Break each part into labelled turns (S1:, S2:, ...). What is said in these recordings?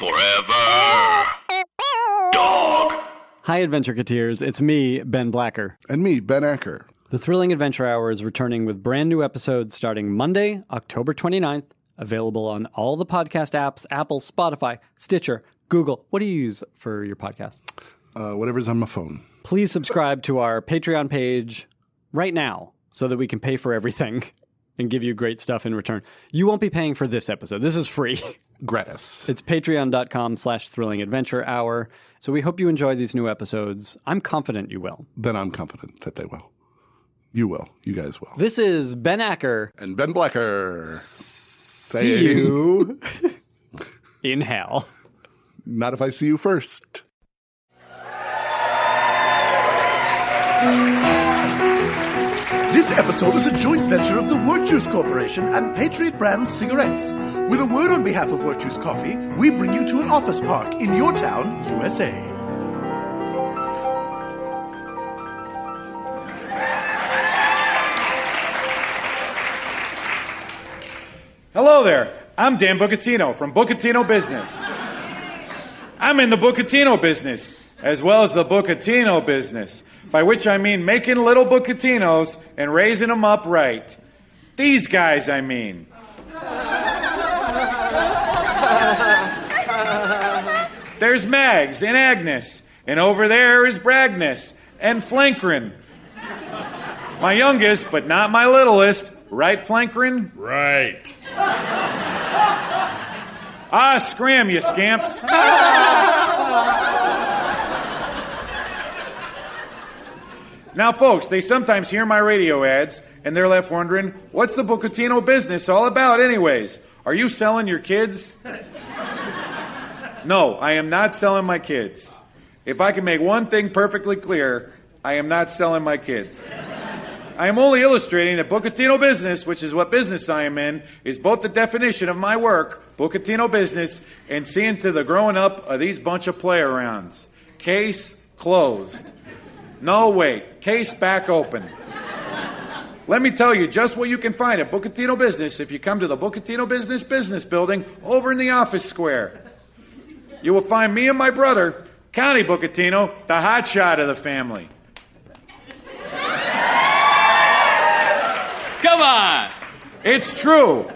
S1: Forever. Dog.
S2: Hi, Adventure Cateers. It's me, Ben Blacker.
S3: And me, Ben Acker.
S2: The Thrilling Adventure Hour is returning with brand new episodes starting Monday, October 29th, available on all the podcast apps Apple, Spotify, Stitcher, Google. What do you use for your podcast?
S3: Uh, whatever's on my phone.
S2: Please subscribe to our Patreon page right now so that we can pay for everything and give you great stuff in return. You won't be paying for this episode. This is free.
S3: Gratis.
S2: It's patreon.com slash thrilling adventure hour. So we hope you enjoy these new episodes. I'm confident you will.
S3: Then I'm confident that they will. You will. You guys will.
S2: This is Ben Acker.
S3: And Ben Blacker.
S2: See you in hell.
S3: Not if I see you first.
S4: This episode is a joint venture of the Work Juice Corporation and Patriot Brand Cigarettes. With a word on behalf of Work Juice Coffee, we bring you to an office park in your town, USA.
S5: Hello there. I'm Dan Bucatino from Bucatino Business. I'm in the Bucatino business, as well as the Bucatino business, by which I mean making little Bucatinos and raising them up right. These guys, I mean. There's Mags and Agnes, and over there is Bragness and Flankrin. My youngest, but not my littlest, right, Flankrin?
S1: Right.
S5: Ah, scram, you scamps. Now, folks, they sometimes hear my radio ads and they're left wondering, what's the Bucatino business all about, anyways? Are you selling your kids? no, I am not selling my kids. If I can make one thing perfectly clear, I am not selling my kids. I am only illustrating that Bucatino business, which is what business I am in, is both the definition of my work, Bucatino business, and seeing to the growing up of these bunch of play arounds. Case closed. No, wait. Case back open. Let me tell you just what you can find at Bucatino Business if you come to the Bucatino Business Business Building over in the office square. You will find me and my brother, Connie Bucatino, the hot shot of the family.
S6: Come on!
S5: It's true.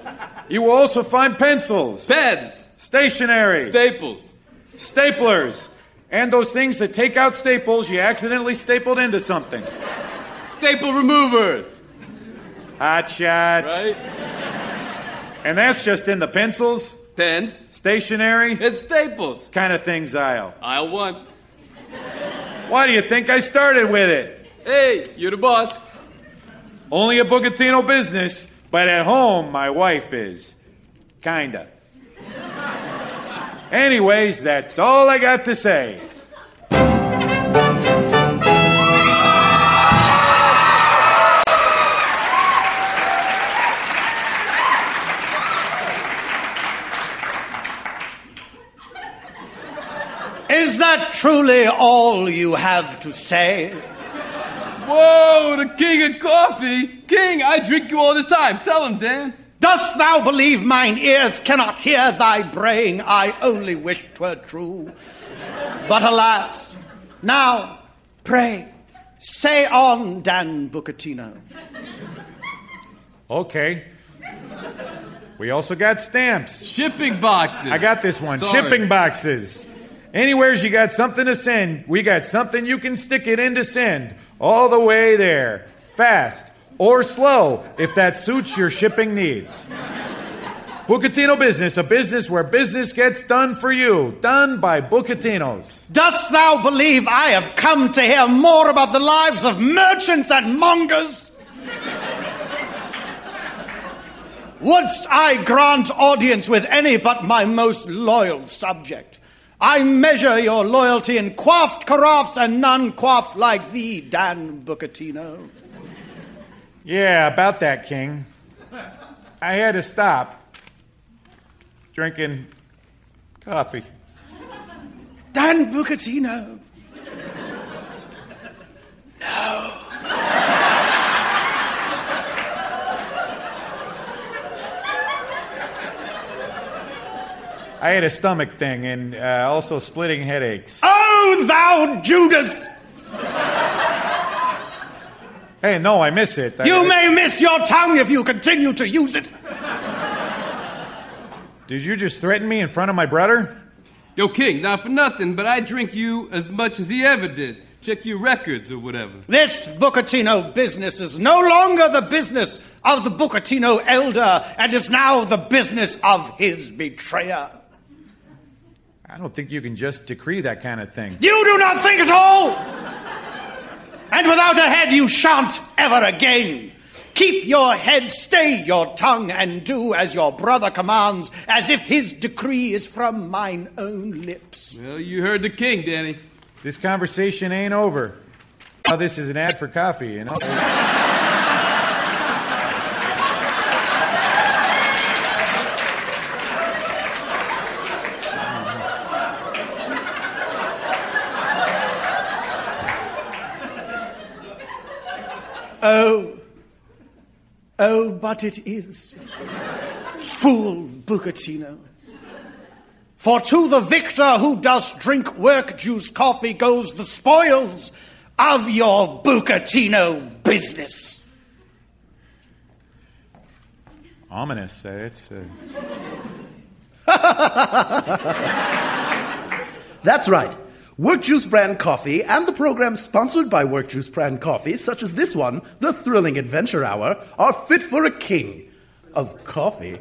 S5: You will also find pencils,
S6: Pens,
S5: stationery,
S6: staples,
S5: staplers, and those things that take out staples you accidentally stapled into something.
S6: staple removers,
S5: Hot shots.
S6: right?
S5: And that's just in the pencils,
S6: Pens
S5: stationery,
S6: and staples.
S5: kind of things aisle.
S6: Aisle one.
S5: Why do you think I started with it?
S6: Hey, you're the boss.
S5: Only a Bucatino business, but at home my wife is. Kinda. Anyways, that's all I got to say.
S4: Is that truly all you have to say?
S6: Whoa, the king of coffee. King, I drink you all the time. Tell him, Dan.
S4: Dost thou believe mine ears cannot hear thy braying? I only wish 'twere true. But alas, now, pray, say on, Dan Bucatino.
S5: Okay. We also got stamps.
S6: Shipping boxes.
S5: I got this one.
S6: Sorry.
S5: Shipping boxes. Anywhere's you got something to send, we got something you can stick it in to send. All the way there. Fast or slow, if that suits your shipping needs. Bucatino Business, a business where business gets done for you. Done by Bucatinos.
S4: Dost thou believe I have come to hear more about the lives of merchants and mongers? Wouldst I grant audience with any but my most loyal subject? I measure your loyalty in quaffed carafes and none quaff like thee, Dan Bucatino.
S5: Yeah, about that, King. I had to stop drinking coffee.
S4: Dan Bucatino.
S5: I had a stomach thing and uh, also splitting headaches.
S4: Oh, thou Judas!
S5: Hey, no, I miss it. I-
S4: You may miss your tongue if you continue to use it.
S5: Did you just threaten me in front of my brother?
S6: Yo, King, not for nothing, but I drink you as much as he ever did. Check your records or whatever.
S4: This Bucatino business is no longer the business of the Bucatino elder and is now the business of his betrayer.
S5: I don't think you can just decree that kind of thing.
S4: You do not think at all! A head, you shan't ever again. Keep your head, stay your tongue, and do as your brother commands, as if his decree is from mine own lips.
S6: Well, you heard the king, Danny.
S5: This conversation ain't over. Now this is an ad for coffee, you know?
S4: Oh, oh, but it is. Fool Bucatino. For to the victor who does drink work juice coffee goes the spoils of your Bucatino business.
S5: Ominous. Uh, it's, uh,
S7: That's right. Work Juice brand coffee and the programs sponsored by Work Juice brand coffee, such as this one, the Thrilling Adventure Hour, are fit for a king of coffee.